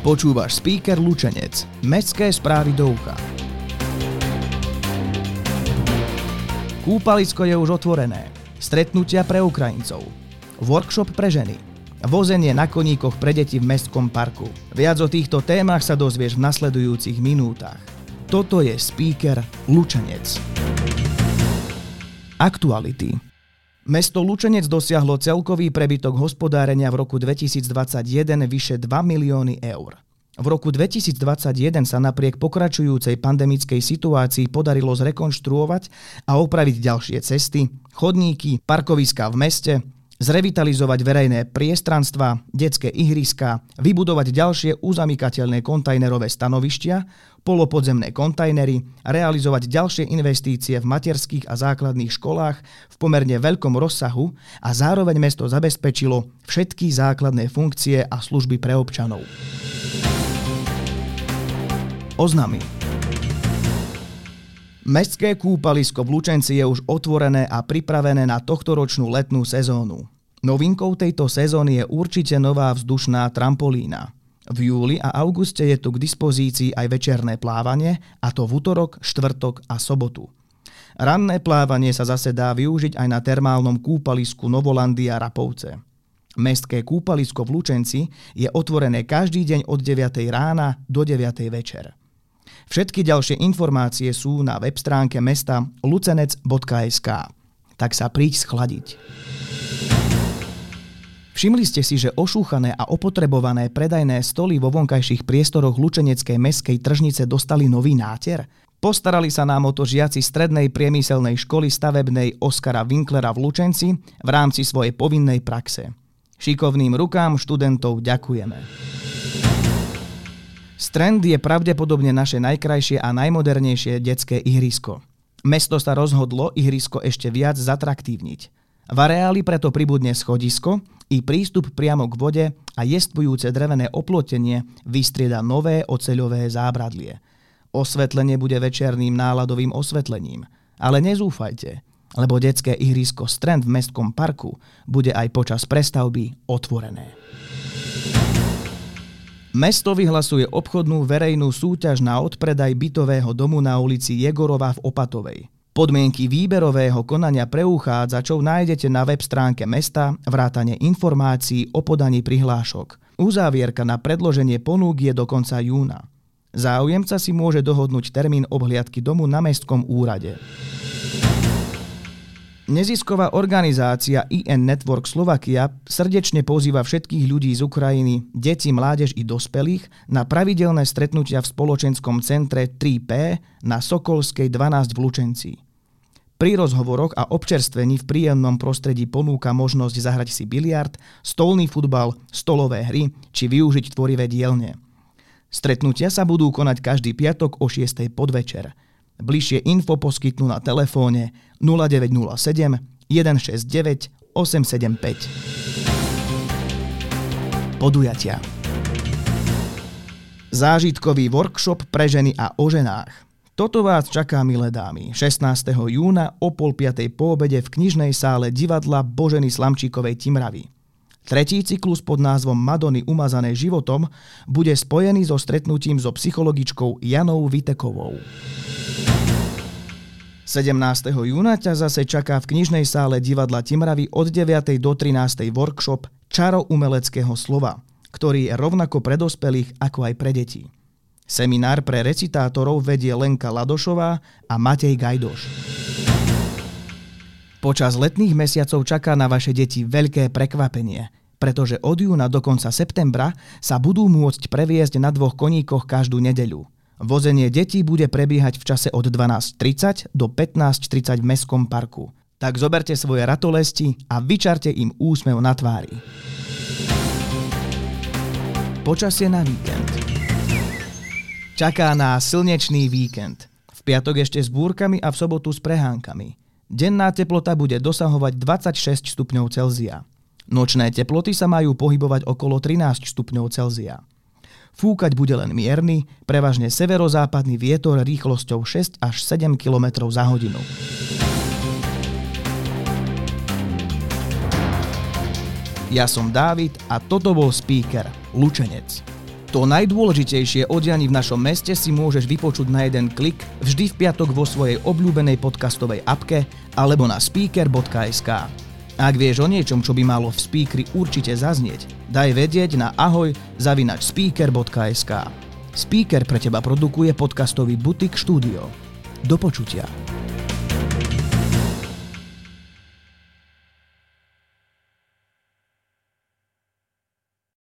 Počúvaš speaker Lučenec. Mestské správy do ucha. Kúpalisko je už otvorené. Stretnutia pre Ukrajincov. Workshop pre ženy. Vozenie na koníkoch pre deti v mestskom parku. Viac o týchto témach sa dozvieš v nasledujúcich minútach. Toto je speaker Lučenec. Aktuality. Mesto Lučenec dosiahlo celkový prebytok hospodárenia v roku 2021 vyše 2 milióny eur. V roku 2021 sa napriek pokračujúcej pandemickej situácii podarilo zrekonštruovať a opraviť ďalšie cesty, chodníky, parkoviská v meste, zrevitalizovať verejné priestranstva, detské ihriska, vybudovať ďalšie uzamykateľné kontajnerové stanovištia, polopodzemné kontajnery, realizovať ďalšie investície v materských a základných školách v pomerne veľkom rozsahu a zároveň mesto zabezpečilo všetky základné funkcie a služby pre občanov. Oznamy Mestské kúpalisko v Lučenci je už otvorené a pripravené na tohtoročnú letnú sezónu. Novinkou tejto sezóny je určite nová vzdušná trampolína. V júli a auguste je tu k dispozícii aj večerné plávanie, a to v útorok, štvrtok a sobotu. Ranné plávanie sa zase dá využiť aj na termálnom kúpalisku Novolandia Rapovce. Mestské kúpalisko v Lučenci je otvorené každý deň od 9. rána do 9. večer. Všetky ďalšie informácie sú na web stránke mesta lucenec.sk. Tak sa príď schladiť. Všimli ste si, že ošúchané a opotrebované predajné stoly vo vonkajších priestoroch Lučeneckej meskej tržnice dostali nový náter? Postarali sa nám o to žiaci strednej priemyselnej školy stavebnej Oskara Winklera v Lučenci v rámci svojej povinnej praxe. Šikovným rukám študentov ďakujeme. Strand je pravdepodobne naše najkrajšie a najmodernejšie detské ihrisko. Mesto sa rozhodlo ihrisko ešte viac zatraktívniť. V areáli preto pribudne schodisko i prístup priamo k vode a jestvujúce drevené oplotenie vystrieda nové oceľové zábradlie. Osvetlenie bude večerným náladovým osvetlením. Ale nezúfajte, lebo detské ihrisko Strand v mestskom parku bude aj počas prestavby otvorené. Mesto vyhlasuje obchodnú verejnú súťaž na odpredaj bytového domu na ulici Jegorova v Opatovej. Podmienky výberového konania pre uchádzačov nájdete na web stránke mesta vrátane informácií o podaní prihlášok. Uzávierka na predloženie ponúk je do konca júna. Záujemca si môže dohodnúť termín obhliadky domu na mestskom úrade. Nezisková organizácia IN Network Slovakia srdečne pozýva všetkých ľudí z Ukrajiny, deti, mládež i dospelých na pravidelné stretnutia v spoločenskom centre 3P na Sokolskej 12 v Lučenci. Pri rozhovoroch a občerstvení v príjemnom prostredí ponúka možnosť zahrať si biliard, stolný futbal, stolové hry či využiť tvorivé dielne. Stretnutia sa budú konať každý piatok o 6. podvečer. Bližšie info poskytnú na telefóne 0907 169 875. Podujatia Zážitkový workshop pre ženy a o ženách. Toto vás čaká, milé dámy, 16. júna o pol piatej po obede v knižnej sále divadla Boženy Slamčíkovej Timravy. Tretí cyklus pod názvom Madony umazané životom bude spojený so stretnutím so psychologičkou Janou Vitekovou. 17. júna ťa zase čaká v knižnej sále divadla Timravy od 9. do 13. workshop Čaro umeleckého slova, ktorý je rovnako pre dospelých ako aj pre deti. Seminár pre recitátorov vedie Lenka Ladošová a Matej Gajdoš. Počas letných mesiacov čaká na vaše deti veľké prekvapenie, pretože od júna do konca septembra sa budú môcť previesť na dvoch koníkoch každú nedeľu – Vozenie detí bude prebiehať v čase od 12.30 do 15.30 v Mestskom parku. Tak zoberte svoje ratolesti a vyčarte im úsmev na tvári. Počasie na víkend. Čaká nás slnečný víkend. V piatok ešte s búrkami a v sobotu s prehánkami. Denná teplota bude dosahovať 26 stupňov Celzia. Nočné teploty sa majú pohybovať okolo 13 stupňov Celzia. Fúkať bude len mierny, prevažne severozápadný vietor rýchlosťou 6 až 7 km za hodinu. Ja som Dávid a toto bol speaker Lučenec. To najdôležitejšie o dianí v našom meste si môžeš vypočuť na jeden klik vždy v piatok vo svojej obľúbenej podcastovej apke alebo na speaker.sk. Ak vieš o niečom, čo by malo v speakeri určite zaznieť, daj vedieť na ahoj zavinač speaker.sk. Speaker pre teba produkuje podcastový Butik Studio. Do počutia.